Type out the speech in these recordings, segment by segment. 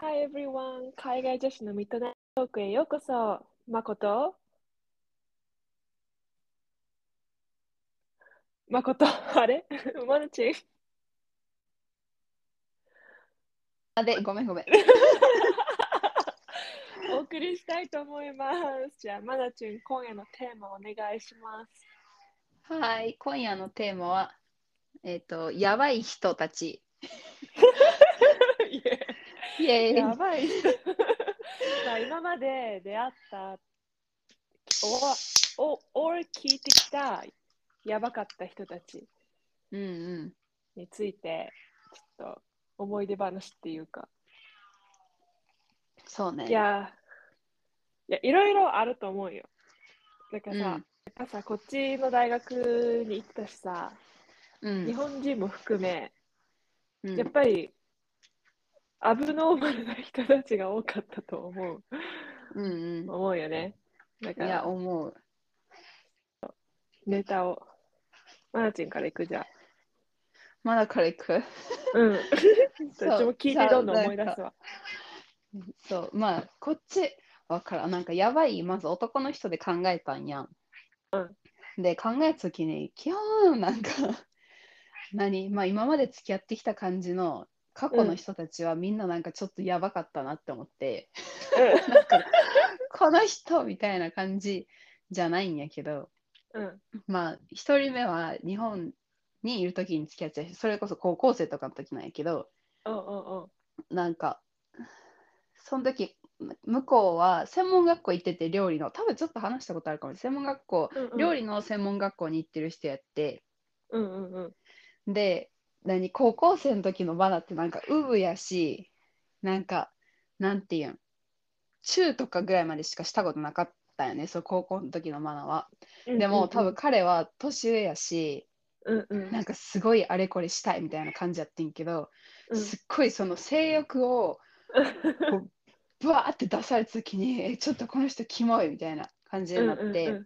Hi everyone! 海外女子のミッドナイトトークへようこそ。まことまことあれ？マルチンあで、ごめんごめん。お送りしたいと思います。じゃあ、マナチン、今夜のテーマお願いします。はい、今夜のテーマは、えっ、と、やばい人たち。いやイエーイやばい人。まあ今まで出会ったおお、お、聞いてきたやばかった人たち。について、ちょっと思い出話っていうか。そうね。いや、いや、いろいろあると思うよ。だからさ、うんやっぱさ、こっちの大学に行ったしさ、うん日本人も含め、うんやっぱり、アブノーマルな人たちが多かったと思う。うん思うよね。だうん。いや、から、思う。ネタを。マナチンから行くじゃん。まだから行く？うん。どっそうちも聞いてどんどん思い出すわ。そう、まあ、こっち、わからん。なんか、やばい、まず男の人で考えたんやん。で、考えたときに、基本、なんか、何？まあ、今まで付き合ってきた感じの過去の人たちは、みんななんかちょっとやばかったなって思って、なんか、この人みたいな感じじゃないんやけど、うん。うん。まあ、一人目は日本にいるときに付き合ってた人それこそ高校生とかの時なんやけど、うんうんうん。なんか、その時向こうは専門学校行ってて料理の、多分ちょっと話したことあるかも。専門学校、うんうん料理の専門学校に行ってる人やって、うんうんうん。で、何、高校生の時のバナってなんか、ウブやし、なんか、なんていうん、中とかぐらいまでしかしたことなかったよね、そう高校の時のマナは。でも、多分彼は年上やし、うんうん。なんかすごいあれこれしたいみたいな感じやってんけど、うん。すっごいその性欲をこう ブワーって出された時にえちょっとこの人キモいみたいな感じになって、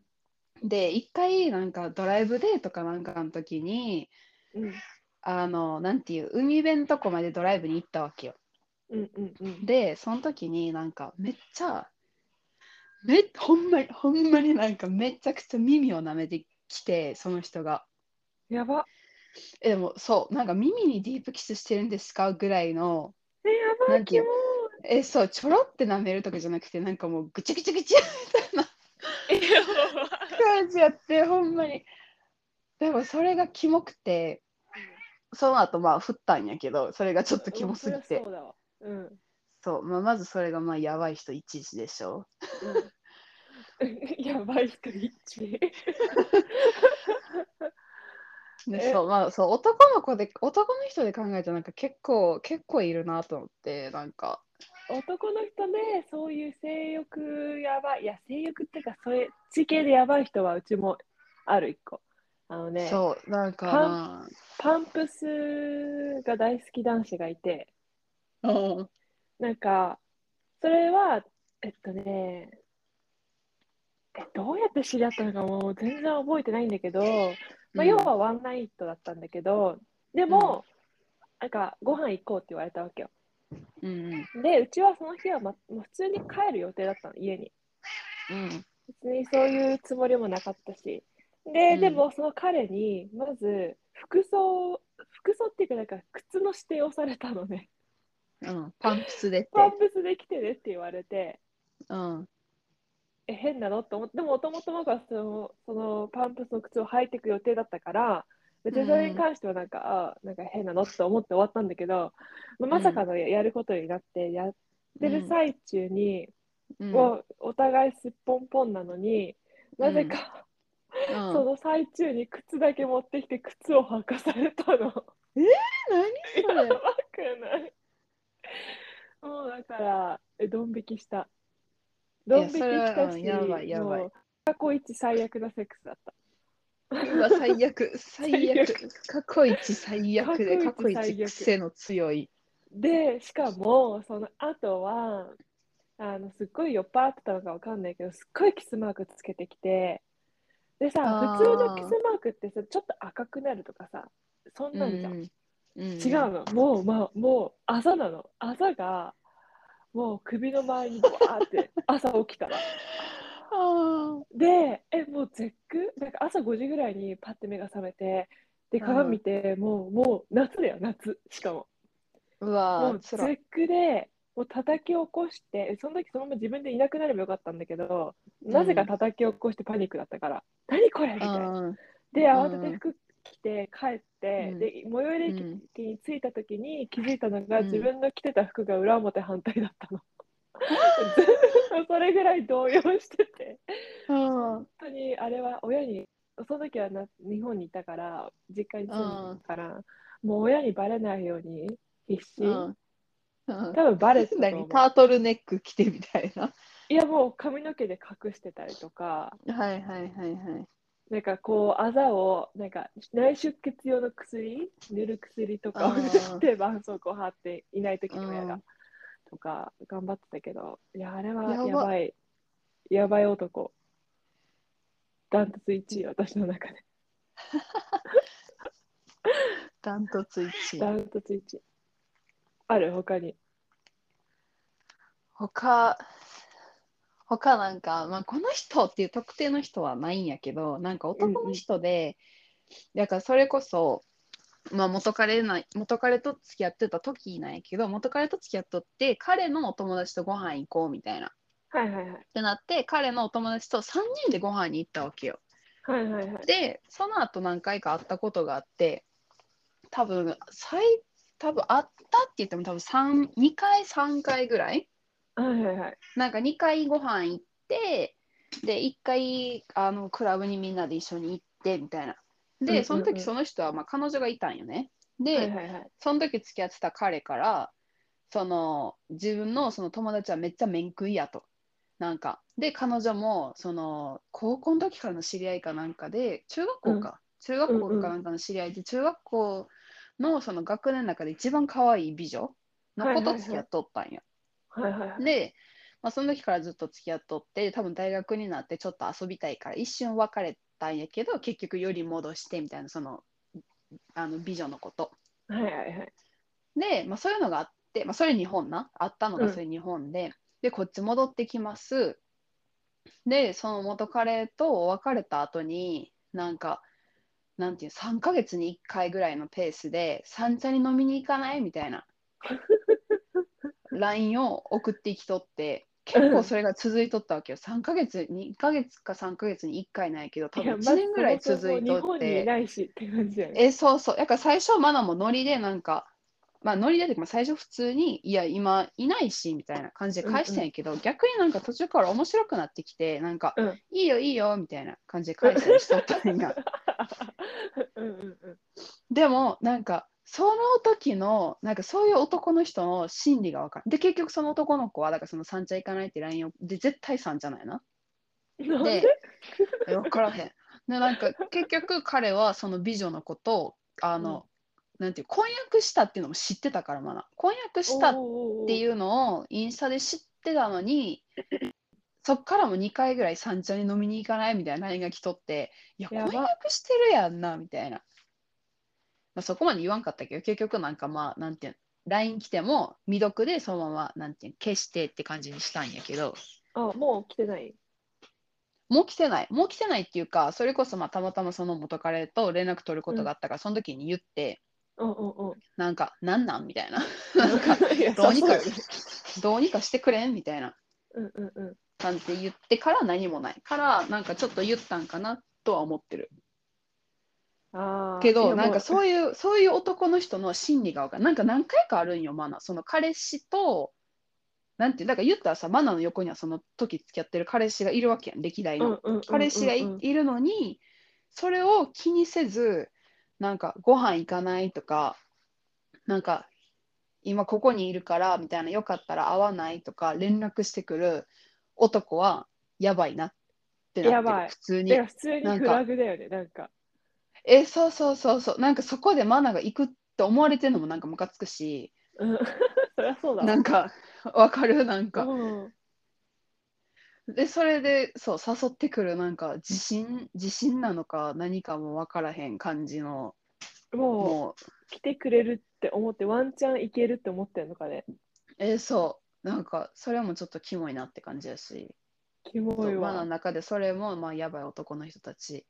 で一回なんかドライブデートかなんかの時にうんあのなんていう海辺のとこまでドライブに行ったわけよ。うんうんうん。でその時になんかめっちゃめほんまにほんまになんかめちゃくちゃ耳を舐めてきてその人が。やば。えでもそうなんか耳にディープキスしてるんですかぐらいのえ、やばないんていうえそうちょろって舐めるとかじゃなくてなんかもうぐちゃぐちゃぐちゃみたいな感じやってほんまに。でもそれがキモくてその後まあ振ったんやけどそれがちょっとキモすぎうんそりてゃそうだわ。うん。そう、まあ、まずそれがまあやばい人一時でしょうん やばい人一致。え？でそうまあそう男の子で男の人で考えたらなんか結構結構いるなと思ってなんか男の人でそういう性欲やばい、いや、性欲っていうか、そういう地形でやばい人はうちもある一個。あのね、そうなんかな。パンプスが大好き男子がいて、うん。なんか、それは、えっとね、え、どうやって知り合ったのかもう全然覚えてないんだけど、まあ、要はワンナイトだったんだけど、でも、なんか、ご飯行こうって言われたわけよ。うん。で、うちはその日は、ま、もう普通に帰る予定だったの、家に。うん。別にそういうつもりもなかったし。で、うん。でもその彼に、まず、服装、服装っていうか、なんか、靴の指定をされたのね。うん。パンプスでって。パンプスで来てねって言われて、うん。え、変なの？と思って、でも、もともと僕はその、そのパンプスの靴を履いていく予定だったから、別にそれに関してはなんか、ああ、なんか変なの？って思って終わったんだけど、まあまさかのややることになって、やってる最中に、うん。もうお互いすっぽんぽんなのに、なぜか、うんその最中に靴だけ持ってきて靴を履かされたの。何それ？やばくない？もうだから、え、ドン引きした。ドン引きしたし、んやばいやばい。もう過去一最悪なセックスだった。うわ最悪。最悪。過去一最悪で過去過去一最悪。一癖の強い。で、しかも、その後は、あの、すっごい酔っ払ってたのかわかんないけど、すっごいキスマークつけてきて、でさ、普通のキスマークってさ、ちょっと赤くなるとかさ、そんなんじゃん。うんうん違うの。もう、まあ、もう、あざなの。あざが、もう首の周りにバーって 朝起きたら。あで、え、もう絶句？なんか朝5時ぐらいにパッて目が覚めて、で、鏡見て、もう、もう夏だよ、夏、しかも。ーうわもう絶句で、もう叩き起こして、その時そのまま自分でいなくなればよかったんだけど、なぜか叩き起こしてパニックだったから、何これ？みたいな。うんで、慌てて服着て帰って、うん。で、最寄りうん。駅に着いた時に気づいたのが、うん。自分の着てた服が裏表反対だったの。それぐらい動揺してて、うん。本当にあれは親に、その時はな日本にいたから、実家に住んでたから、もう親にバレないように必死。多分バレてたタートルネック着てみたいな。いやもう髪の毛で隠してたりとか、はいはいはいはい。なんかこう、あざを、なんか内出血用の薬、塗る薬とかを塗って、絆創膏貼っていないときの親がうん、とか、頑張ってたけど、いや、あれはやばい、やばい男。ダントツ1位、私の中で。ダントツ1ダントツ1位。ある、他に。他、他なんか、まあ、この人っていう特定の人はないんやけど、なんか男の人で、だからそれこそ、まあ、元彼な元彼と付き合ってた時なんやけど、元彼と付き合っとって、彼のお友達とご飯行こうみたいな。っはいはいはい。てなって、彼のお友達と3人でご飯に行ったわけよ。はいはいはい。で、その後何回か会ったことがあって、多分最多分会ったって言っても多分3 2回3回ぐらい。はいはいはい。なんか2回ご飯行ってで1回あのクラブにみんなで一緒に行ってみたいな。うんうんうん。でその時その人はまあ彼女がいたんよね。で、はいはいはい。その時付き合ってた彼からその自分のその友達はめっちゃ面食いやと。なんか。で彼女もその高校の時からの知り合いかなんかで中学校か、中学校かなんかの知り合いで、中学校のその学年の中で一番可愛い美女の子と付き合っとったんや、はいはいはい。で、まあ、その時からずっと付き合っとって多分大学になってちょっと遊びたいから一瞬別れたんやけど結局より戻してみたいなそのあの美女のこと。はいはいはい。で、まあ、そういうのがあって、まあ、それ日本な。あったのがそれ日本で、でこっち戻ってきます。でその元彼と別れた後になんかなんていう3ヶ月に1回ぐらいのペースで三茶に飲みに行かないみたいな。LINE を送ってきとって結構それが続いとったわけよ。3ヶ月2ヶ月か3ヶ月に1回なんやけど多分1年ぐらい続いとって。えそうそう。だから最初マナもノリでなんかまあノリでって最初普通にいや今いないしみたいな感じで返したんやけど、逆になんか途中から面白くなってきてなんか、うん。いいよいいよみたいな感じで返したりしとったんや うんうんうん。でもなんかその時のなんかそういう男の人の心理が分かる。で結局その男の子はだからその三茶行かないって LINE をで絶対三茶なんやなな。んで？でえ分からへん。でなんか結局彼はその美女の子とあの、なんていう婚約したっていうのも知ってたからまだ。婚約したっっていうのをインスタで知ってたのにそっからも2回ぐらい三茶に飲みに行かないみたいな LINE が来とっていややば。婚約してるやんなみたいな、まあ、そこまで言わんかったけど結局なんかまあなんていうの LINE 来ても未読でそのままなんていうの消してって感じにしたんやけど。あ、もう来てない？もう来てない。もう来てないっていうかそれこそまあたまたまその元彼と連絡取ることがあったから、その時に言ってうんうんうん。なんかなんなんみたいな。なんかどうにかどうにかしてくれんみたいな。うんうんうん。感じで言ってから何もないからなんかちょっと言ったんかなとは思ってるああ。けどなんかう。そういうそういう男の人の心理が分かるなんか何回かあるんよマナその彼氏となんてだから言ったらさマナの横にはその時付き合ってる彼氏がいるわけやん歴代の、彼氏がいるのにそれを気にせずなんかご飯行かないとかなんか今ここにいるからみたいなよかったら会わないとか連絡してくる男はやばいなってなってやばい。る普通に。だから普通になんか。フラグだよね、なんか。えそうそうそうそう。なんかそこでマナが行くって思われてるのもなんかムカつくし。うん。そりゃそうだわ。なんかわかる？なんか。うん。でそれでそう誘ってくるなんか自信？自信なのか？何かもわからへん感じの。ももう。う来てくれるって思って、ワンチャンいけるって思ってるのかね。えそなんかそれもちょっとキモいなって感じやし、キモいまあのわ。中でそれもまあやばい男の人たち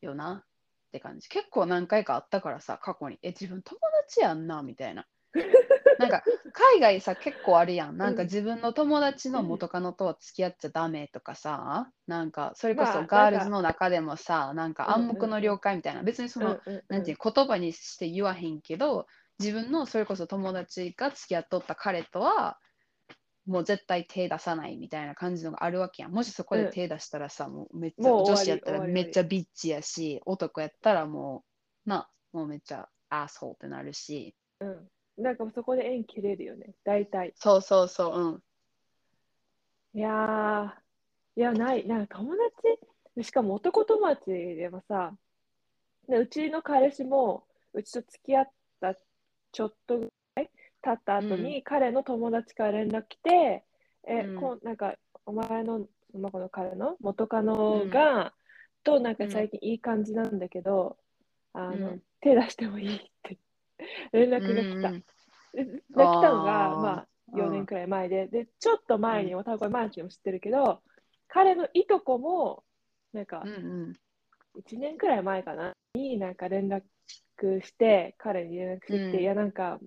よなって感じ。結構何回かあったからさ、過去に。え、自分友達やんなみたいな。なんか海外さ結構あるやん。なんか自分の友達の元カノとは付き合っちゃダメとかさ、なんかそれこまあそガールズの中でもさ、なんか暗黙の了解みたいな、別にその、うんうんうんなんていう言葉にして言わへんけど、自分のそれこそ友達が付き合っとった彼とは、もう絶対手出さないみたいな感じのがあるわけやん。もしそこで手出したらさ、もうめっちゃ女子やったらめっちゃビッチやし、男やったらもう、な、もうめっちゃアーソーってなるし。うん。なんかそこで縁切れるよね、大体。そうそうそう、うん。いやー、いや、ない、なんか友達、しかも男友達でもさ、でうちの彼氏も、うちと付き合ったちょっと経った後に、彼の友達から連絡来て、え、うん。こんなんか、お前の、その子の彼の元カノが、となんか最近いい感じなんだけど、あの、うん。手出してもいいって連絡が来た。うん。来たのが、まあ、4うん年くらい前で、で、ちょっと前に、多分これ、マーチも知ってるけど、彼のいとこも、なんかうん、うん。1年くらい前かな、になんか連絡して、彼に連絡していや、なんか、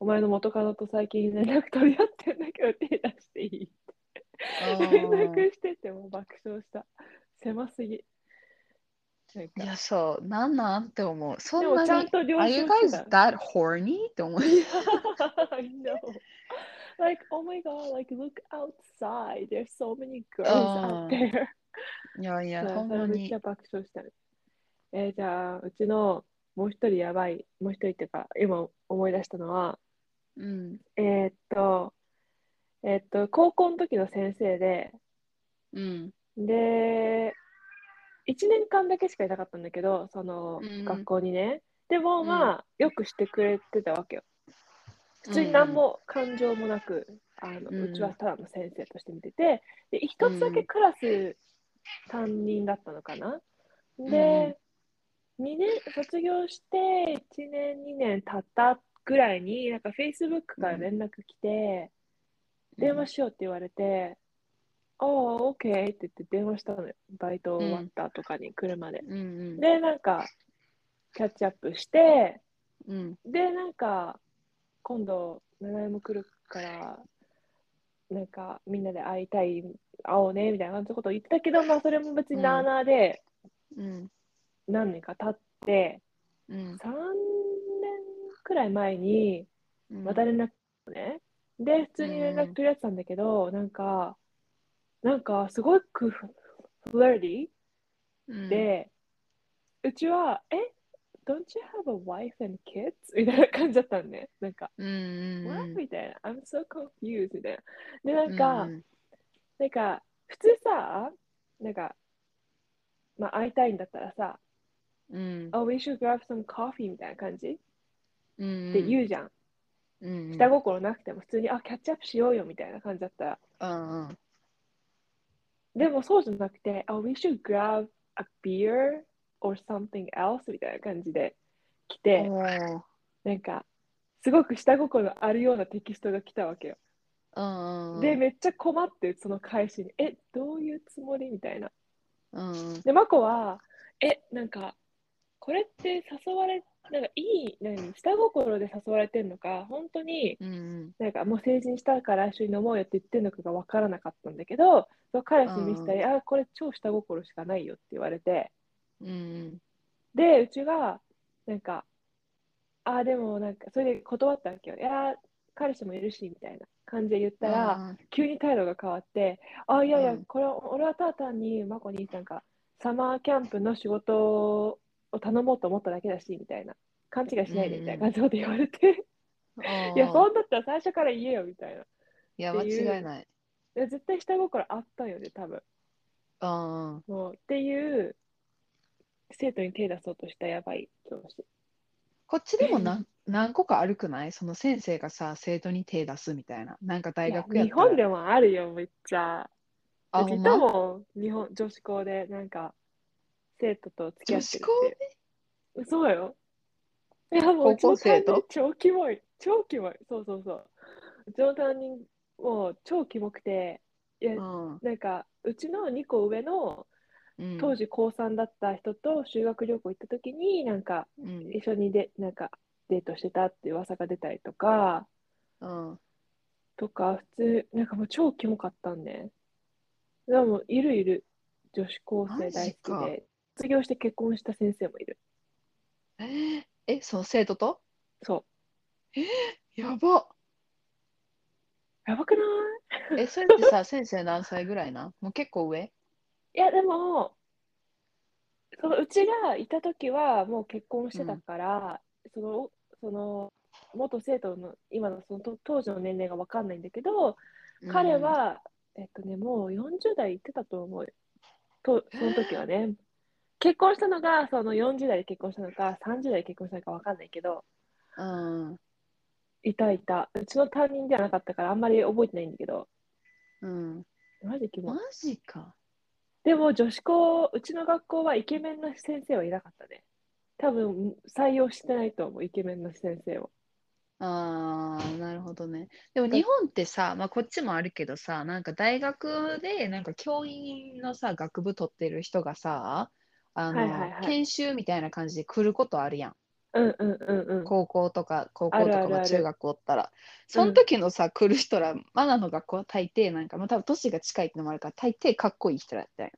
お前の元カノと最近連絡取り合ってんだけど、手出していいってあ連ー絡してて、もう爆笑した。狭すぎ。いや、そう、なんなんって思う。そんなに、Are you guys た that horny? って思う。I know. Like, oh my god, like, look outside. There's so many girls あ out ー there. いやいや、ほんまにめっちゃ。爆笑したね。えーじゃあ、うちのもう一人やばい、もう一人っていうか、今思い出したのは、うん。えーっと、えーっと、高校の時の先生で、うん。で、1年間だけしかいなかったんだけど、そのうん学校にね。でも、うんまあ、よくしてくれてたわけよ。普通に何も感情もなく、あのうちはただの先生として見てて、で、一つだけクラス担任だったのかな。で、2年、卒業して1年、2年経ったぐらいに、なんか Facebook から連絡来て、電話しようって言われて、ああ、OK って言って電話したのよ。バイト終わったとかに車で。うんうん。で、なんか、キャッチアップして、うん。で、なんか、今度、七重も来るから、なんか、みんなで会いたい、会おうね、みたいな感じのことを言ってたけど、まあ、それも別になあなあで、うん。何年か経って、うん。3年くらい前に、うんまた連絡来たのね。で、普通に連絡取り合ってたんだけど、なんか、なんか、すごくフフラディうん、で、うちは、え Don't you have a wife and kids? みたいな感じだったんね。なんか、うんうん What? うんみたいな。I'm so confused みたいな。で、なんか、うんなんか、普通さ、なんか、まあ、会いたいんだったらさ、うん、Oh, we should grab some coffee みたいな感じうん、って言うじゃん。うん、下心なくても普通に、あ、キャッチアップしようよみたいな感じだったら。うんうんでもそうじゃなくて、Oh, we should grab a beer or something else みたいな感じで来て、なんか、すごく下心あるようなテキストが来たわけよ。うんうんで、めっちゃ困って、その返しに、え、どういうつもりみたいな。うんうんで、マコは、え、なんか、これって誘われ、なんかいい、何、下心で誘われてんのか、本当に、うんなんかもう成人したから一緒に飲もうよって言ってんのかが分からなかったんだけど、彼氏に見せたり、あ、これ超下心しかないよって言われて、うんで、うちが、なんか、あ、でもなんか、それで断ったわけよ。いや、彼氏もいるし、みたいな感じで言ったら、急に態度が変わって、あ、いやいやうん、これは、俺はただ単に、マコになんか、サマーキャンプの仕事を頼もうと思っただけだし、みたいな。勘違いしないで、みたいな感じのこと言われて、いや、そんだったら最初から言えよ、みたいな。いや間違いない。いや絶対下心あったんよね、多分。うんうん。もうっていう、生徒に手出そうとしたやばい。教師。こっちでも何 何個かあるくない？その先生がさ生徒に手出すみたいな。なんか大学いややったら。日本でもあるよ、めっちゃ。あいたもん、日本、女子校で、なんか、生徒と付き合ってる女子校って。そうよ。いや、もう、高校生と？超キモい。超キモい。そうそうそう。うちの担任もう超キモくて、いや、うんなんか、うちの2個上のうん当時高3だった人と修学旅行行った時に、なんか、うん一緒にで、なんか、デートしてたって噂が出たりとか、うんとか、普通、なんかもう超キモかったんで。でも、いるいる。女子高生大好きで、卒業して結婚した先生もいる。えーえ、そう、生徒と？そやばう。やばくない？え、それってさ、先生何歳ぐらいなもう結構上？いや、でも、そのうちがいた時はもう結婚してたから、その、その、元生徒の今のそのと当時の年齢が分かんないんだけど、彼、は、えっとね、もう40代行ってたと思うよ。と、その時はね。結婚したのが、その40代で結婚したのか、30代で結婚したのか分かんないけど、うん。いたいた。うちの担任ではなかったから、あんまり覚えてないんだけど、うん。マジキモいマジか。でも女子校、うちの学校はイケメンな先生はいなかったね。多分採用してないと思う、イケメンな先生を。ああ、なるほどね。でも日本ってさ、まあ、こっちもあるけどさ、なんか大学でなんか教員のさ、学部取ってる人がさ、あの、はいはいはい研修みたいな感じで来ることあるやん。うんうんうんうん。高校とか、高校とか、あるあるあるまあ中学おったら。その時のさ、来る人ら、マナの学校は大抵なんか、まあ多分年が近いってのもあるから、大抵かっこいい人らやったんよ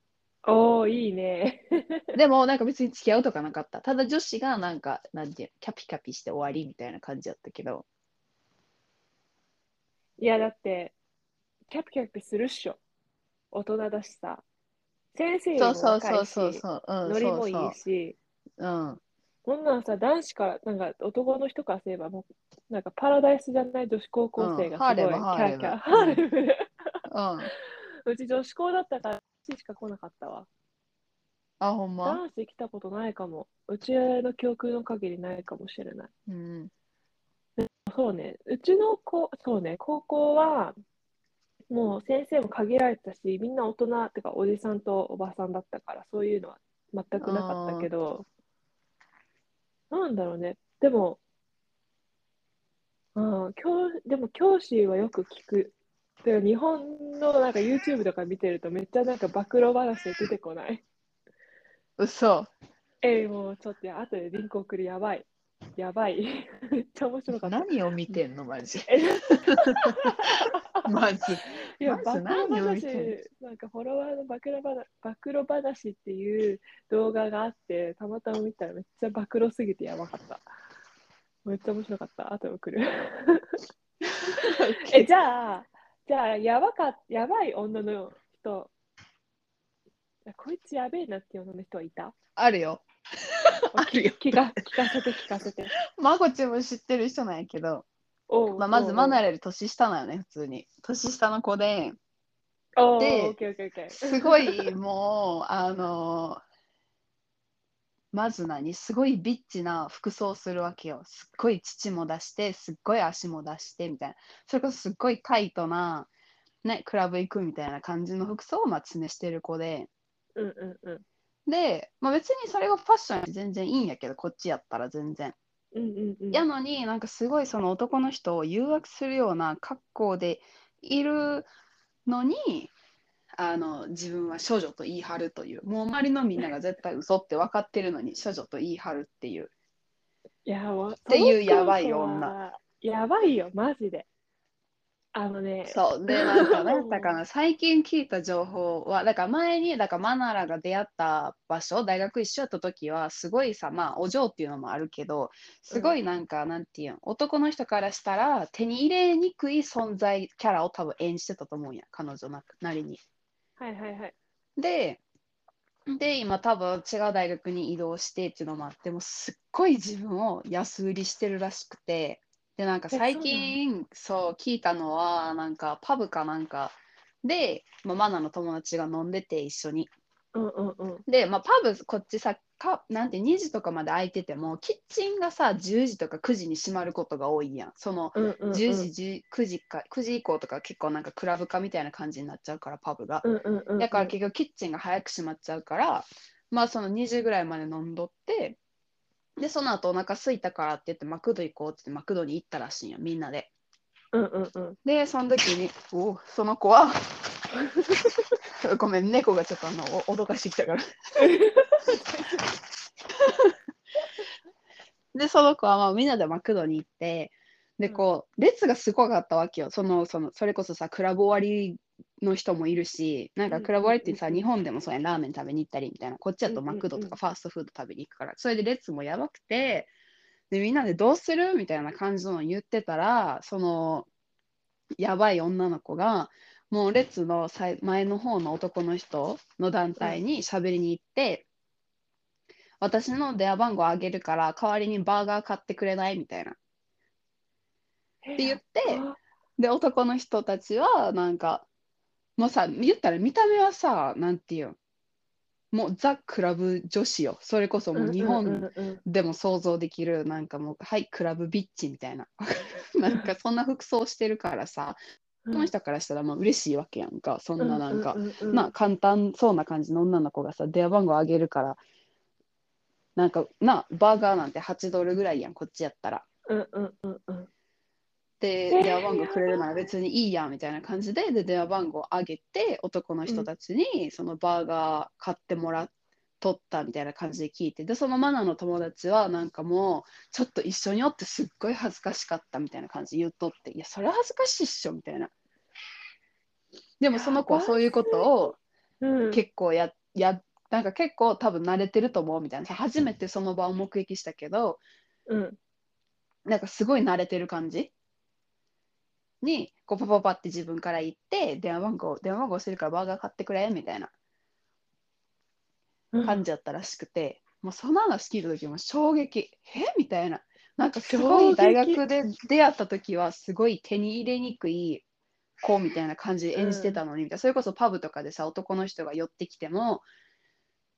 おー、いいね。でもなんか別に付き合うとかなかった。ただ女子がなんか、なんていうのキャピキャピして終わりみたいな感じやったけど。いや、だって、キャピキャピするっしょ。大人だしさ。先生そうもそうそうそうそう。うん、ノリもいいし、そう。うん。こんなんさ、男子から、なんか男の人からすれば、もう、なんかパラダイスじゃない女子高校生がすごい、キャーキャー。ハーレムで。うん。うち女子校だったから、男子しか来なかったわ。あ、ほんま？男子来たことないかも。うちの記憶の限りないかもしれない。うん。そうね。うちの子、そうね、高校は、もう先生も限られてたし、みんな大人ってか、おじさんとおばさんだったから、そういうのは全くなかったけど、なんだろうね。でも、うん、教でも教師はよく聞く。で日本のなんか YouTube とか見てるとめっちゃなんか暴露話で出てこない。嘘。えー、もうちょっとや後でリンク送るやばい。やばい。めっちゃ面白かった。何を見てんの、マジ。えまず。いや、暴露話、なんかフォロワーの暴露話暴露話っていう動画があって、たまたま見たらめっちゃ暴露すぎてやばかった。めっちゃ面白かった。後で送る。え、じゃあ、じゃあ、やばか、やばい女の人、こいつやべえなっていう女の人はいた？あるよ。あるよ。聞か聞かせて聞かせて。まこちも知ってる人なんやけど、おうまあ、まずマナレ。レより年下なのね、普通に。年下の子で、おうでオッケーオッケーオッケー。すごい もう、あのまず何？すごいビッチな服装するわけよ。すっごい乳も出して、すっごい足も出してみたいな。それこそすっごいタイトな、ね、クラブ行くみたいな感じの服装をまあ常してる子で。うんうんうん。で、まあ、別にそれがファッション全然いいんやけど、こっちやったら全然。うんうんうん。やのになんかすごいその男の人を誘惑するような格好でいるのにあの自分は処女と言い張るというもう周りのみんなが絶対嘘って分かってるのに処女と言い張るっていういや、もう、ていうやばい女。やばいよ、マジで。あのね、そうで なんか何やったかな最近聞いた情報はだから前にだからマナラが出会った場所大学一緒やった時はすごいさまあお嬢っていうのもあるけどすごいなんか、なんていうん男の人からしたら手に入れにくい存在キャラを多分演じてたと思うんや彼女ななりに。はいはいはい。でで今多分違う大学に移動してっていうのもあってもうすっごい自分を安売りしてるらしくてでなんかえ最近そう聞いたのはなんかパブかなんかで、まあ、マナの友達が飲んでて一緒にうんうんうん。で、まあ、パブこっちさかなんて2時とかまで空いててもキッチンがさ10時とか9時に閉まることが多いやんそのうんうんうん、10時10 9時か9時以降とか結構なんかクラブ化みたいな感じになっちゃうからパブが。うんうんうんうん。だから結局キッチンが早く閉まっちゃうから、まあその2時ぐらいまで飲んどって、で、その後お腹空いたからって言ってマクド行こうって言ってマクドに行ったらしいんよ、みんなで。うんうんうん。で、その時に、おその子は、ごめん、猫がちょっとあのお脅かしてきたから。で、その子はまあみんなでマクドに行って、で、こう、列がすごかったわけよ。その、その、それこそさ、クラブ終わりの人もいるし、なんかクラブ終わりってさ、うんうんうん日本でもそうやんラーメン食べに行ったりみたいな、こっちだとうんうんうん。マクドとかファーストフード食べに行くから、それで列もやばくて、で、みんなでどうするみたいな感じのを言ってたら、その、やばい女の子が、もう列の前の方の男の人の団体に喋りに行って、私の電話番号あげるから代わりにバーガー買ってくれないみたいな。って言ってで男の人たちはなんかもうさ言ったら見た目はさなんていうの？もうザ・クラブ女子よ。それこそもう日本でも想像できるなんかもうはいクラブビッチみたいな。なんかそんな服装してるからさその人からしたらまあ嬉しいわけやんか。そんななんか、な簡単そうな感じの女の子がさ電話番号あげるからなんかなバーガーなんて8ドルぐらいやんこっちやったら。うんうんうんうんで、えー。電話番号くれるなら別にいいやみたいな感じでで電話番号を上げて男の人たちにそのバーガー買ってもらっとったみたいな感じで聞いてでそのマナの友達はなんかもうちょっと一緒におってすっごい恥ずかしかったみたいな感じで言っとっていやそれは恥ずかしいっしょみたいな。でもその子はそういうことをうん。結構ややなんか結構多分慣れてると思うみたいな。さ初めてその場を目撃したけどうん。なんかすごい慣れてる感じにこうパパパって自分から言って電話番号電話番号してるからバーガー買ってくれみたいなうん。感じだったらしくて、もうその話聞いた時も衝撃。え？みたいな。なんかすごい大学で出会った時はすごい手に入れにくい子みたいな感じで演じてたのに、みたいな。それこそパブとかでさ男の人が寄ってきても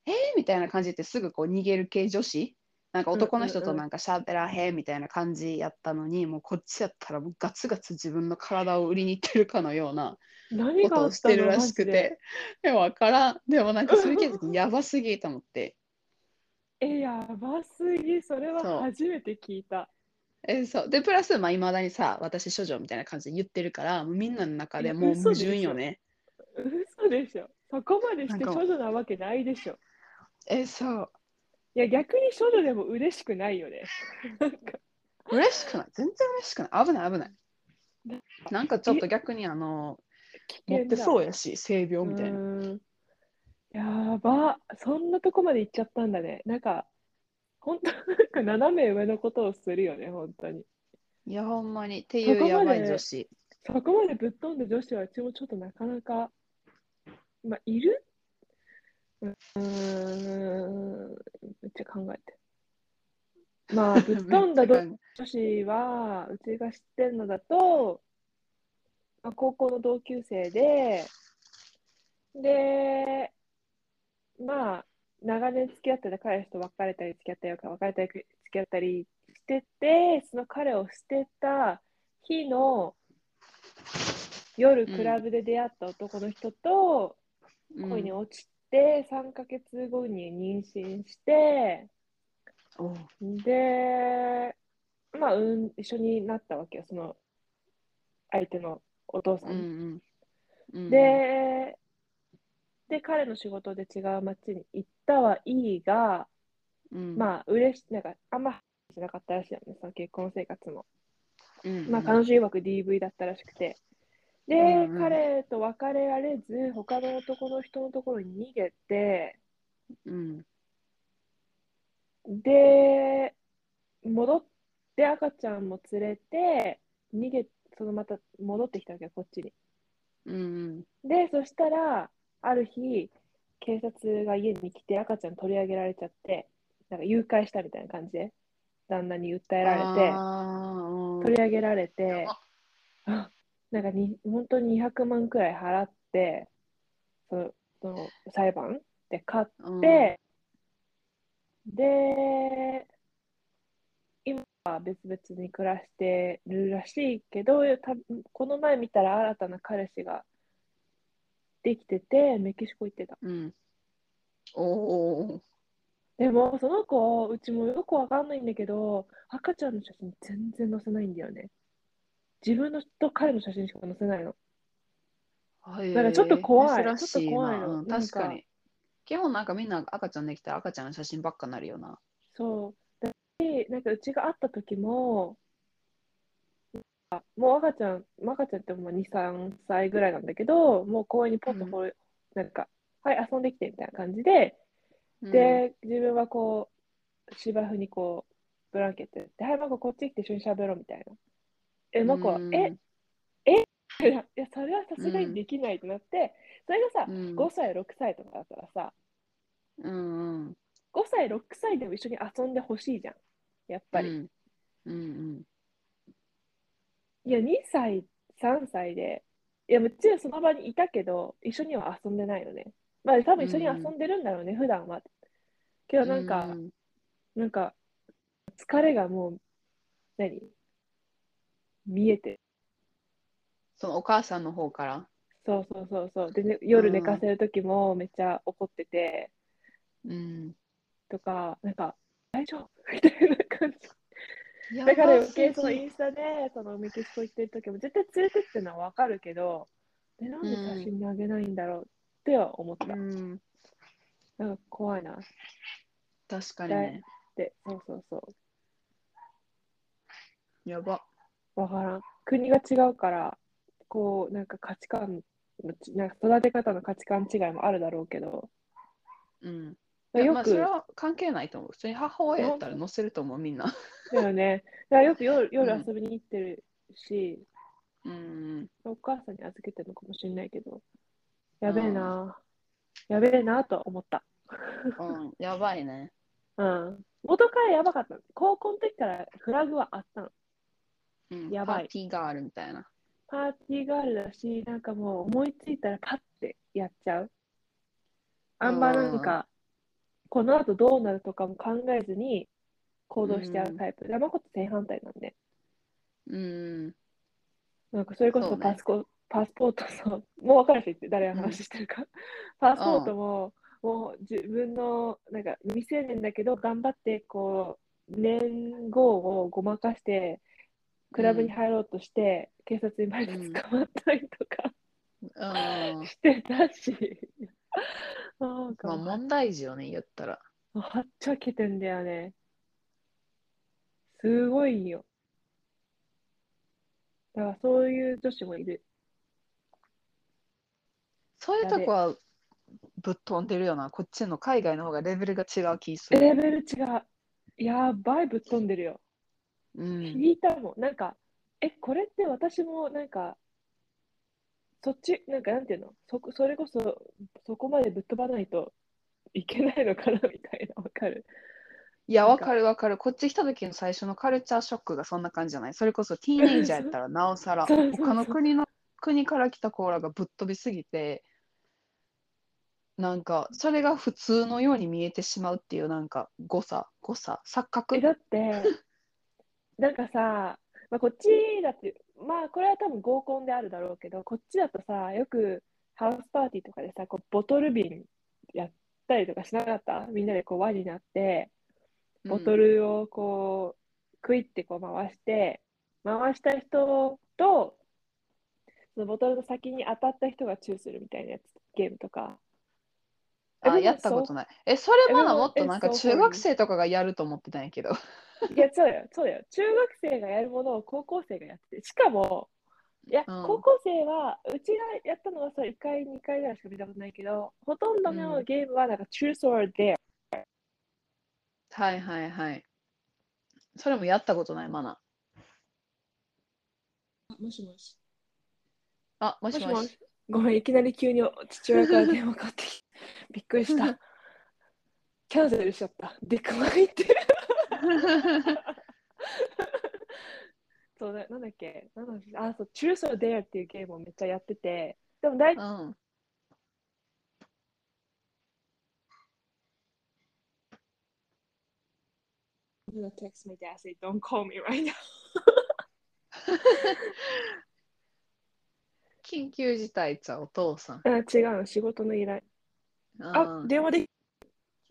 え？ー、みたいな感じでってすぐこう逃げる系女子なんか男の人となんか喋らへんみたいな感じやったのに、もうこっちやったらもうガツガツ自分の体を売りに行ってるかのような何ことをがあっの？したてるらしくて、でも分からん。でもなんかそれ聞いた時やばすぎと思って。え、やばすぎ、それそうは初めて聞いた。えそうでプラスまあいまだにさ私処女みたいな感じで言ってるからもうみんなの中でえもう矛盾よね嘘でしょ。そこまでしてなんか処女なわけないでしょ。えそういや、逆に処女でも嬉しくないよね。なんか嬉しくない全然嬉しくない危ない危ないなんかちょっと逆にあの持ってそうややし性病みたいなな。やば、そんなとこまで行っちゃったんだね。なんか、本当なんか斜め上のことをするよね、本当に。いやほんまにっていうやばい女子そこまでぶっ飛んだ女子はうちもちょっとなかなか、まあ、いるうん、めっちゃ考えて。まあ、ぶっ飛んだ女子は、うちが知ってるのだと、まあ、高校の同級生で、で、まあ、長年付き合ってた彼氏と別れたり付き合ったり別れたり付き合ったりしてて、その彼を捨てた日の夜、クラブで出会った男の人と恋に落ちて、3ヶ月後に妊娠して、で、まあ、うん、一緒になったわけよ、その相手のお父さん。うんうんうんで、で、彼の仕事で違う町に行ったはいいが、うんまあ、嬉しなんか、あんましなかったらしいよね、その結婚生活も。うんまあ、彼女曰く DV だったらしくて。で、うんうん。彼と別れられず、他の男の人のところに逃げて、うん。で、戻って赤ちゃんも連れて、逃げ、そのまた戻ってきたわけよ、こっちに。うんで、そしたら、ある日、警察が家に来て赤ちゃん取り上げられちゃって、なんか誘拐したみたいな感じで、旦那に訴えられて、あ取り上げられて、あ なんかに本当に200万くらい払って、そのその裁判で勝ーって、で、今は別々に暮らしてるらしいけど、たこの前見たら新たな彼氏ができてて、メキシコ行ってた。うんおおでも、その子、うちもよくわかんないんだけど、赤ちゃんの写真全然載せないんだよね。自分のと彼の写真しか載せないの。はいなんかちょっと怖い珍しいちょっと怖いなうんの確かに。基本なんかみんな赤ちゃんできたら赤ちゃんの写真ばっかなるよな。そう。で、なんかうちが会った時も、あもう赤ちゃん、まあ赤ちゃんってもう2、3歳ぐらいなんだけど、もう公園にポッとこう、なんか、はい、遊んできてみたいな感じで、うん、で、自分はこう、芝生にこう、ブランケットやって、はい、マコこっち来て一緒に喋ろうみたいな。え、マコは、うんえ、え？いや、それはさすがにできないってなって、それがさ、うん5歳、6歳とかだったらさ、うんうん。5歳、6歳でも一緒に遊んでほしいじゃん。やっぱり。うんうんいや、2歳、3歳で、いや、もちろんその場にいたけど、一緒には遊んでないのね。まあ、多分一緒に遊んでるんだろうね、普段は。けうん。ど、なんか、うんなんか、疲れがもう、何？見えて。そのお母さんの方から？そうそうそうそう。で、ね、夜寝かせる時もめっちゃ怒ってて、うん。とか、なんか、大丈夫？みたいな感じ。だから余計そのインスタでそのメキシコ行ってる時も絶対連れてってるのは分かるけど、でなんで写真にあげないんだろうっては思った。うん。なんか怖いなっ確かにね。て。そうそうそやば。う。分からん。国が違うから、こう、なんか価値観なんか育て方の価値観違いもあるだろうけど、うん。よく、まあそれは関係ないと思う。普通に母親やったら載せると思う、みんな。だよね。だからよく夜夜うん遊びに行ってるし、うん。お母さんに預けてるのかもしれないけど、やべえな、やべえなとは思った。うん。やばいね。うん。元からやばかったの。高校の時からフラグはあったの。うん。やばいパーティーがあるみたいな。パーティーガールだし、なんかもう思いついたらパッてやっちゃう。あんまなんか、この後どうなるとかも考えずに行動しちゃうタイプ。山子って正反対なんで。うん。なんかそれこそパスコ、パスポートの、もう分かる人って誰が話してるか。パスポートも、もう自分の、なんか未成年だけど、頑張って、こう、年号をごまかして、クラブに入ろうとして、警察にバレて捕まったりとかうん。してたし、なんかまあ問題児よね、言ったら。はっちゃけてんだよね。すごいよ。だからそういう女子もいる。そういうとこはぶっ飛んでるよな。こっちの海外の方がレベルが違う気する。レベル違う。やばいぶっ飛んでるよ。うん。聞いたもん。なんか、え、これって私もなんか、そっち、なんかなんていうの？そこそれこそ、そこまでぶっ飛ばないといけないのかなみたいな、わかる。いや、わかかるわかる。こっち来た時の最初のカルチャーショックがそんな感じじゃない？それこそティーネイジャーやったらなおさら、他の国の国から来たコーラがぶっ飛びすぎて、なんか、それが普通のように見えてしまうっていう、なんか、誤差、誤差、錯覚え、。だって、なんかさ、まあ、こっちだって、まあこれは多分合コンであるだろうけど、こっちだとさ、よくハウスパーティーとかでさ、こうボトル瓶やったりとかしなかった？みんなでこう輪になって、ボトルをこう、クイってこう回して、回した人と、そのボトルの先に当たった人がチューするみたいなやつ、ゲームとか。あ、やったことない。え、それまだもっとなんか中学生とかがやると思ってたんやけど。いや、そうだよ、そうだよ。中学生がやるものを高校生がやってて、しかも、いや、うん高校生は、うちがやったのはそう1回、2回ぐらいしか見たことないけど、ほとんどのうんゲームはなんか Truth or Dare。はいはいはい。それもやったことない、マナ。もしもし。あ、もしもし。ごめん、いきなり急に父親から電話かかってきて、びっくりした。キャンセルしちゃった。デクラインって。そうだ、なんだっけ？なんだっけ？あ、そう、Truth or Dare っていうゲームをめっちゃやってて、でも大うん。text my dad say don't call me right now 緊急事態ちゃうお父さん。あ違うの仕事の依頼あうん電話で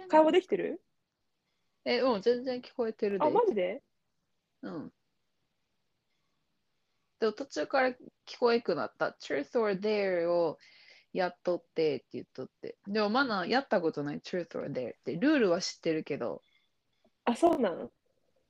会話できてる？え、うん、全然聞こえてるで。あマジで？うん。でも途中から聞こえくなった。truth or dare をやっとってって言っとって。でもまだやったことない truth or dare って。ルールは知ってるけど、あ、そうなの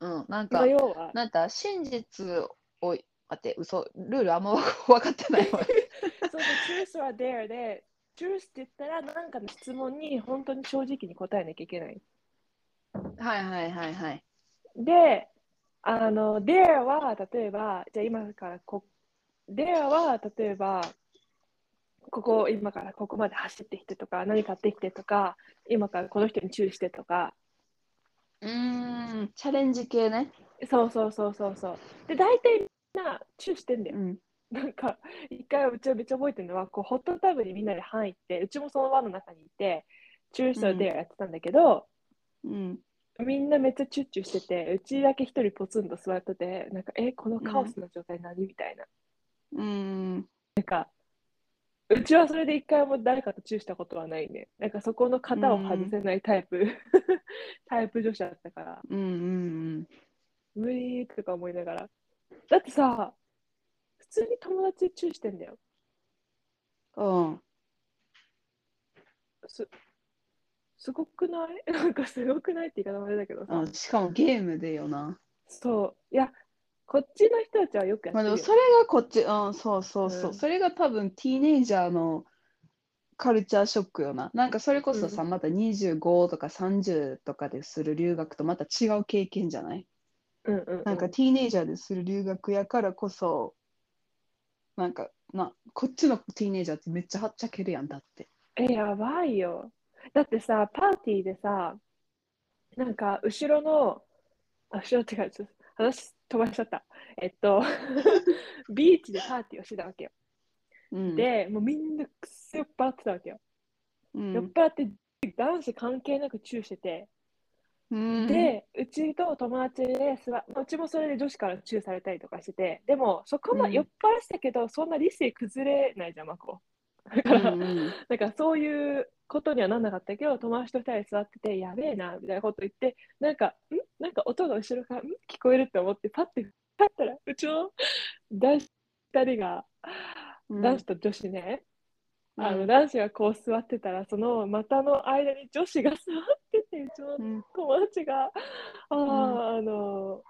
うん、なんまあか、なんか真実を、待って、嘘、ルールあんま分かってないわ。そうそう、truth or dare で、truth って言ったら、なんかの質問に本当に正直に答えなきゃいけない。はいはいはいはい。で、あの、dare は、例えば、じゃあ今からこ、dare は、例えば、ここ、今からここまで走ってきてとか、何買ってきてとか、今からこの人に注意してとか、うーん、チャレンジ系ね。そうそうそうそうそう。で、大体みんなチューしてんだよ。ん。なんか、一回うちはめっちゃ覚えてるのは、こう、ホットタブにみんなで入って、うちもその輪の中にいて、チュースをデアやってたんだけど、うん。みんなめっちゃチュッチュしてて、うちだけ一人ポツンと座ってて、なんか、え、このカオスな状態何みたいな。うん。うちはそれで一回も誰かとチューしたことはないね。なんかそこの型を外せないタイプ、タイプ女子だったから、うんうん無理とか思いながら。だってさ、普通に友達でチューしてんだよ。うん。うん。すすごくない？なんかすごくないって言い方もあれだけどさ、うんしかもゲームでよな。そう。いや、こっちの人たちはよくやってるよ。まあでもそれがこっち、うん、そうそうそう。うんそれが多分ティーネイジャーのカルチャーショックよな。なんかそれこそさ、うまた25とか30とかでする留学とまた違う経験じゃない？うんうんうん、なんかティーネイジャーでする留学やからこそ、なんかな、こっちのティーネイジャーってめっちゃはっちゃけるやんだって。え、やばいよ。だってさ、パーティーでさ、なんか後ろの、あ、後ろってか、ちょっと話飛ばしちゃった。えっと、ビーチでパーティーをしてたわけよ。うん、で、もうみんなくっそ酔っ払ってたわけよ。うん、酔っ払って男子関係なくチューしてて、うん、で、うちと友達で座うちもそれで女子からチューされたりとかしてて、でもそこまうん。酔っ払ってたけど、そんな理性崩れないじゃん、マコ。だうから、んうん。なんかそういうことにはなんなかったけど、友達と二人で座ってて、やべえな、みたいなこと言って、なんか、ん？なんか音が後ろから、ん？聞こえるって思って、パッて立ったら、うちの男子二人が、うん。男子と女子ね、あのうん男子がこう座ってたら、その股の間に女子が座ってて、うちのうん友達が、ああ、んあの、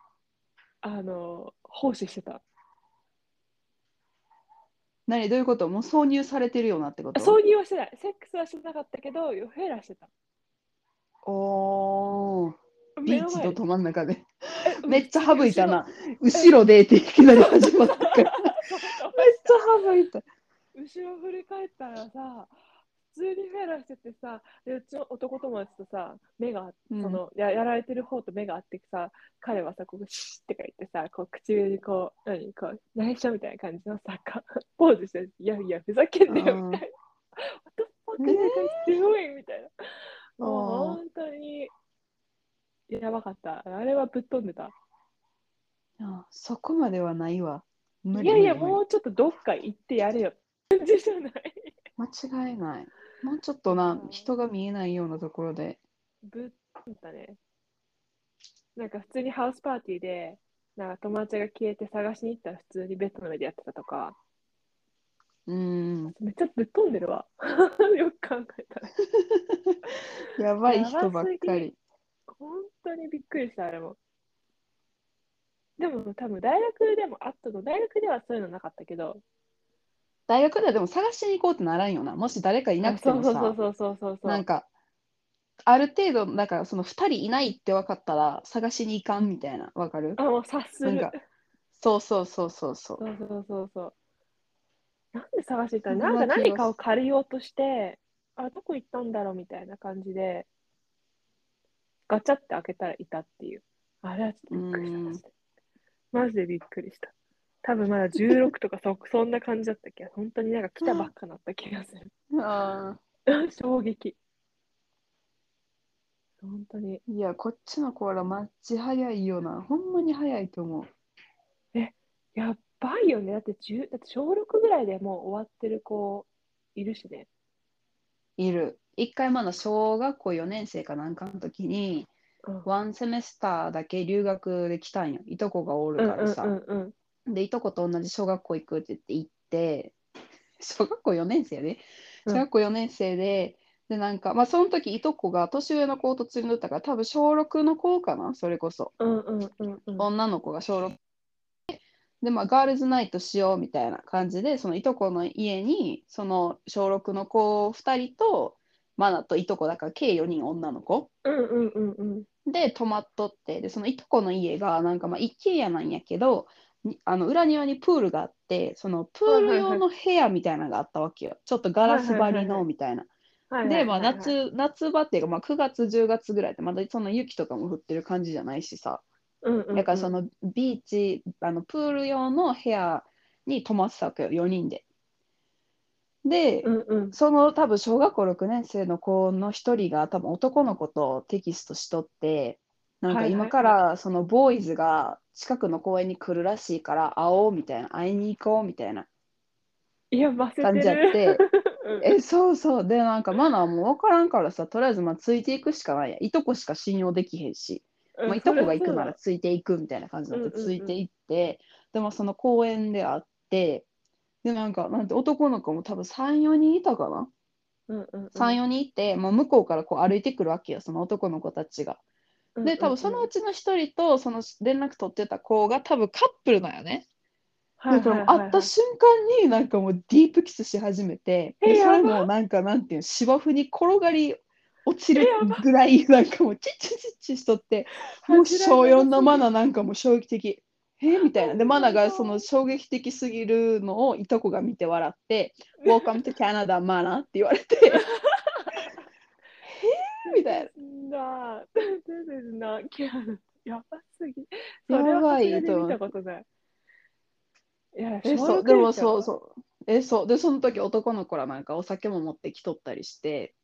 あの、奉仕してた。何？どういうこと？もう挿入されてるようなってこと？そういうはしてない。セックスはしてなかったけど、フェラしてた。おービーチとど真ん中で。え めっちゃ省いたな。後ろでっていきなり始まったから。めっちゃ省いた。後ろ振り返ったらさ、普通にフェラしててさ、でうちの男友達とさ、目が、うんそのややられてる方と目があってさ、彼はさ、ここシッてか言ってさ、こう唇にこう、何、こう、内緒みたいな感じのさ、かポーズして、いやいや、ふざけんなようんみたいな。What the fuck is that guy doing? みたいな。もう本当にやばかった。あれはぶっ飛んでた。あそこまではないわ。無理いやいや、もうちょっとどっか行ってやれよ。感じじゃない？間違いない。もうちょっとな、人が見えないようなところで。ぶっ飛んだね。なんか普通にハウスパーティーで、なんか友達が消えて探しに行ったら普通にベッドの上でやってたとか、うん。めっちゃぶっ飛んでるわ。よく考えたら。やばい人ばっかり。本当にびっくりした、あれも。でも多分大学でもあったの、大学ではそういうのなかったけど、大学ではでも探しに行こうってならんよな。もし誰かいなくてもさ、あそうそうそうそう。なんか、ある程度、だからその2人いないって分かったら探しに行かんみたいな、分かる？あ、もう察する。なんかそうそうそうそうそう。そうそうそうそう。なんで探してたなんか何かを借りようとして、あ、どこ行ったんだろうみたいな感じで、ガチャって開けたらいたっていう。あれはちょっとびっくりした。マジでびっくりした。多分まだ16とかそ そんな感じだったっけ本当になんか来たばっかだった気がする。あ 衝撃。本当に。ーいや、こっちの子らマッチ早いよな。ほんまに早いと思う。やっばいよね。だって10だって小6ぐらいでもう終わってる子いるしね。いる。一回まだ小学校4年生かなんかの時に、うんワンセメスターだけ留学で来たんよ。いとこがおうんうんるからさ。うんうん。で、いとこと同じ小学校行くって言って行って、小学校4年生ね。うん小学校4年生で、で、なんか、まあ、その時いとこが年上の子とつるんでたから、多分小6の子かな、それこそ。うんうんうんうん。女の子が小6で、まあ、ガールズナイトしようみたいな感じで、そのいとこの家に、その小6の子2人と、マナといとこだから計4人女の子うんうんうんうん。で泊まっとって、で、そのいとこの家が、なんかまあ一軒家なんやけど、にあの裏庭にプールがあって、そのプール用の部屋みたいなのがあったわけよ。ちょっとガラス張りのみたいな。で、まあ、夏、夏場っていうか、まあ、9月、10月ぐらいって、まだその雪とかも降ってる感じじゃないしさ。うんうんうん、だからそのビーチ、あのプール用の部屋に泊まってたわけよ、4人で。で、うんうん。その多分小学校6年生の子の一人が多分男の子とテキストしとって、なんか今からそのボーイズが近くの公園に来るらしいから会おうみたいな、会いに行こうみたいな。感じやって、うんえ、そうそう。で、なんかマナーもう分からんからさ、とりあえずまあついていくしかないや。いとこしか信用できへんし。うんまあ、いとこが行くならそついていくみたいな感じになってついていって、でもその公園で会ってでなんかなんて男の子も多分34人いたかな、うんうんうん34人いて、まあ、向こうからこう歩いてくるわけよその男の子たちが。うんで多分そのうちの一人とその連絡取ってた子が多分カップルなんよね。はいだから会った瞬間になんかもうディープキスし始めてでそれもなんかなんていうの芝生に転がり落ちるぐらいなんかもうチッチチッチしとってもう小4のマナなんかもう衝撃的。えみたいな。で、マナがその衝撃的すぎるのをいとこが見て笑って、Welcome to Canada, マナって言われて、えみたいな。な。This is not Canada. やばすぎ。それは見たことない。いや、え、小そう、六でもそうそう。え、そう。で、その時男の子らなんかお酒も持ってきとったりして、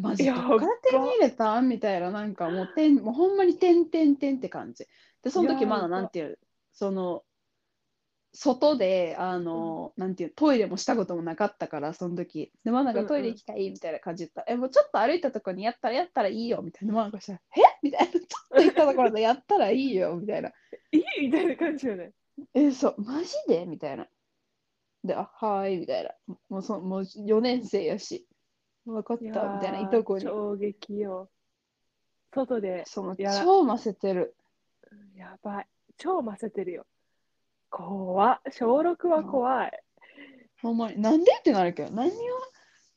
マジどやばっから手に入れたんみたいな、なんかもうてん、もうほんまにてんてんてんって感じ。で、その時まだなんていう、その、外で、あの、なんていう、トイレもしたこともなかったから、その時。で、まあなんかうんうんトイレ行きたいみたいな感じで言ったら、え、もうちょっと歩いたとこにやったらやったらいいよみたいな。まあなんかしたら、え？みたいな。ちょっと行ったところでやったらいいよみたいな。いいみたいな感じよね。え、そう、マジで？みたいな。で、あ、はーい、みたいな。もうそもう4年生やし、分かった、いみたいな、いとこに。衝撃よ。外で、その超ませてる。やばい。超ませてるよ。怖っ。小6は怖い。ほんまに、なんでってなるけど、何を、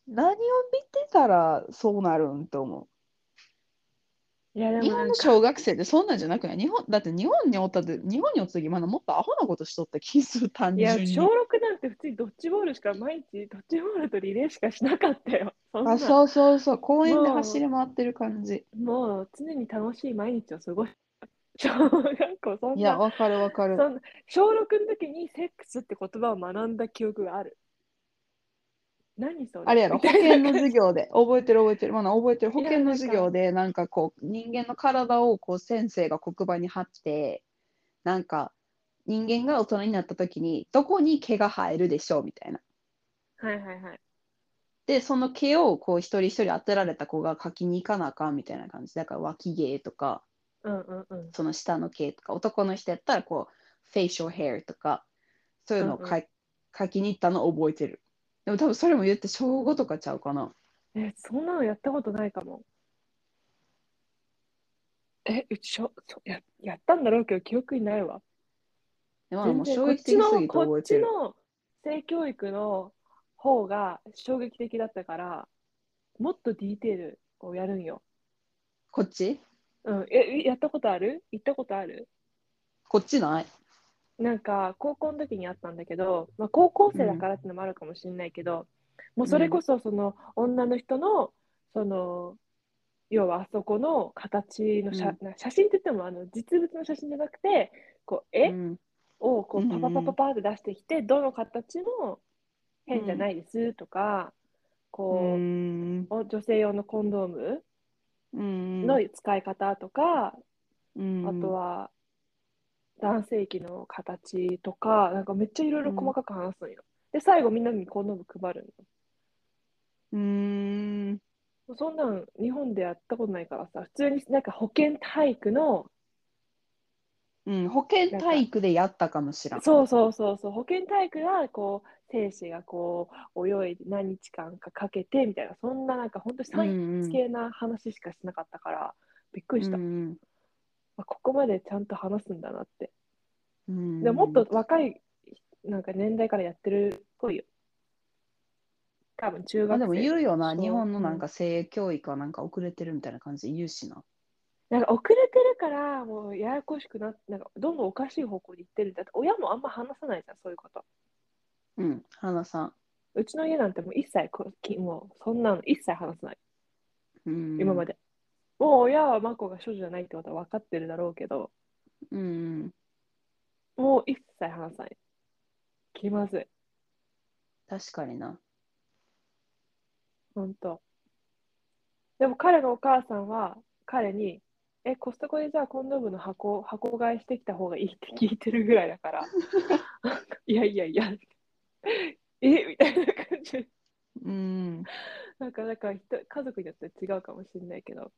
何を見てたらそうなるんと思いや、でう。日本のもなんか、小学生ってそんなんじゃなくない？日本だって日本におったって、日本におった時まだもっとアホなことしとった気する、単いや、純に。小6なんて普通にドッジボールしか、毎日ドッジボールとリレーしかしなかったよ。そんなあ、そうそうそう、公園で走り回ってる感じ。もう常に楽しい毎日を過ごし小学校、そんいや、な、わかるわかる。そんな小6の時にセックスって言葉を学んだ記憶がある。何それ？あれやろ、保みたいな険の授業で、覚えてる覚えてる、まだ覚えてる、保険の授業で、なんかこう、人間の体をこう先生が黒板に貼って、なんか、人間が大人になった時に、どこに毛が生えるでしょう？みたいな。はいはいはい。で、その毛をこう一人一人当てられた子が書きに行かなあかんみたいな感じ。だから脇毛とか、うんうんうん。その下の毛とか、男の人やったらこう、facial hair とか、そういうのをうん書,、書きに行ったのを覚えてる。でも多分それも言って小5とかちゃうかな。え、そんなのやったことないかも。え、うちしょ、そや、やったんだろうけど記憶にないわ。でももう衝撃的すぎてこっち覚えてる。のこっちの性教育の方が衝撃的だったから、もっとディーテールをやるんよ。こっち？うん、え、やったことある？行ったことある？こっちない？なんか高校の時にあったんだけど、まあ、高校生だからってのもあるかもしれないけど、もうそれこそその女の人のその要はあそこの形の写,、写真って言ってもあの実物の写真じゃなくてこう絵うん。をこううんパパパパパって出してきて、どの形も変じゃないですとか、こう、女性用のコンドームうんの使い方とか、うんあとは男性器の形とか、なんかめっちゃいろいろ細かく話すんよ。で、最後みんなにコンドーム配るうんの。そんなん日本でやったことないからさ、普通になんか保健体育のうん、保健体育でやったかもしれん。そうそうそうそう、保健体育がこう、精子がこう、泳いで何日間かかけてみたいな、そんななんか本当にサイエンス系な話しかしなかったから、びっくりした、うんあ。ここまでちゃんと話すんだなって。うん、でももっと若いなんか年代からやってるっぽいよ。多分中学生。まあでも言うよな、日本のなんか性教育はなんか遅れてるみたいな感じで言うしな。なんか遅れてるから、もうややこしくなって、なんかどんどんおかしい方向に行ってるんだって、親もあんま話さないじゃん、そういうこと。うん、花さん。うちの家なんてもう一切こき、もうそんなの一切話さない、うん、今まで。もう親はマコが処女じゃないってことは分かってるだろうけど、うん。もう一切話さない。気まずい、確かにな。ほんと。でも彼のお母さんは彼に、え、コストコでじゃあコンドームの箱箱買いしてきた方がいいって聞いてるぐらいだから、いやいやいや、えみたいな感じ。うん。なんか、なんか人家族によって違うかもしれないけど。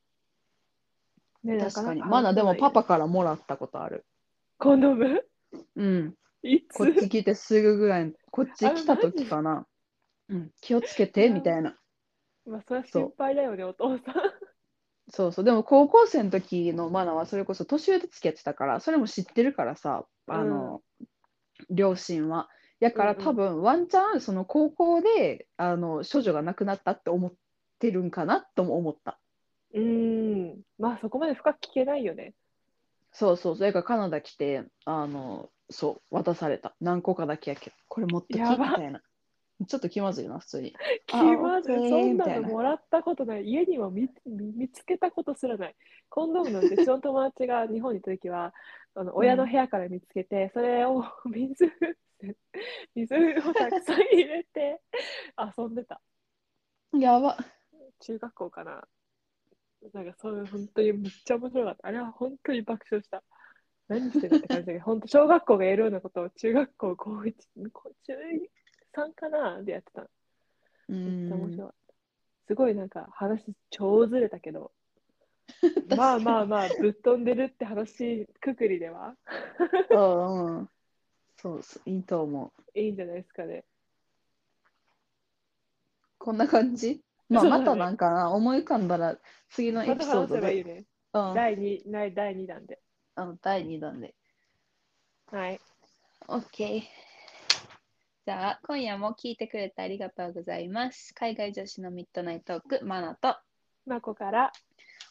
ね確かに。まだでもパパ話からもらったことある。コンドーム？うん。こっち来てすぐぐらい、こっち来た時かな。うん、気をつけてみたいな。まあ、それは心配だよね、お父さん。そうそう。でも高校生の時のマナはそれこそ年上で付き合ってたから、それも知ってるからさ、あの、両親は。やから多分ワンチャンその高校であの処女が亡くなったって思ってるんかなとも思った。うーん。まあ、そこまで深く聞けないよね。そうそう。それからカナダ来て、あの、そう、渡された。何個かだけやけど、これ持ってきみたいな。ちょっと気まずいな、普通に。気まずい。そんななのもらったことない。家には見見見つけたことすらない。コンドームなんて、うちの友達が日本にいた時は、あの親の部屋から見つけて、それを 水、水をたくさん入れて遊んでた。やば。中学校かな。なんかそういう本当にめっちゃ面白かった。あれは本当に爆笑した。何してるって感じだけど、本当小学校がやるようなことを中学校高一、高中3かな？でやってた。うめっちゃ面ん白かった。すごいなんか話超ずれたけど、まあまあまあぶっ飛んでるって話くくりではうんうん。そうそう、いいと思う。いいんじゃないですかね。こんな感じ？まあ、またなんかな、思い浮かんだら次のエピソードで、いいね。うん、第 2, 第第2弾で。あの第2弾で。はい。OK。じゃあ、今夜も聞いてくれてありがとうございます。海外女子のミッドナイトーク、マナとまこから、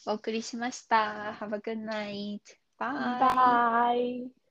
お送りしました。Have a good night. Bye. バイ。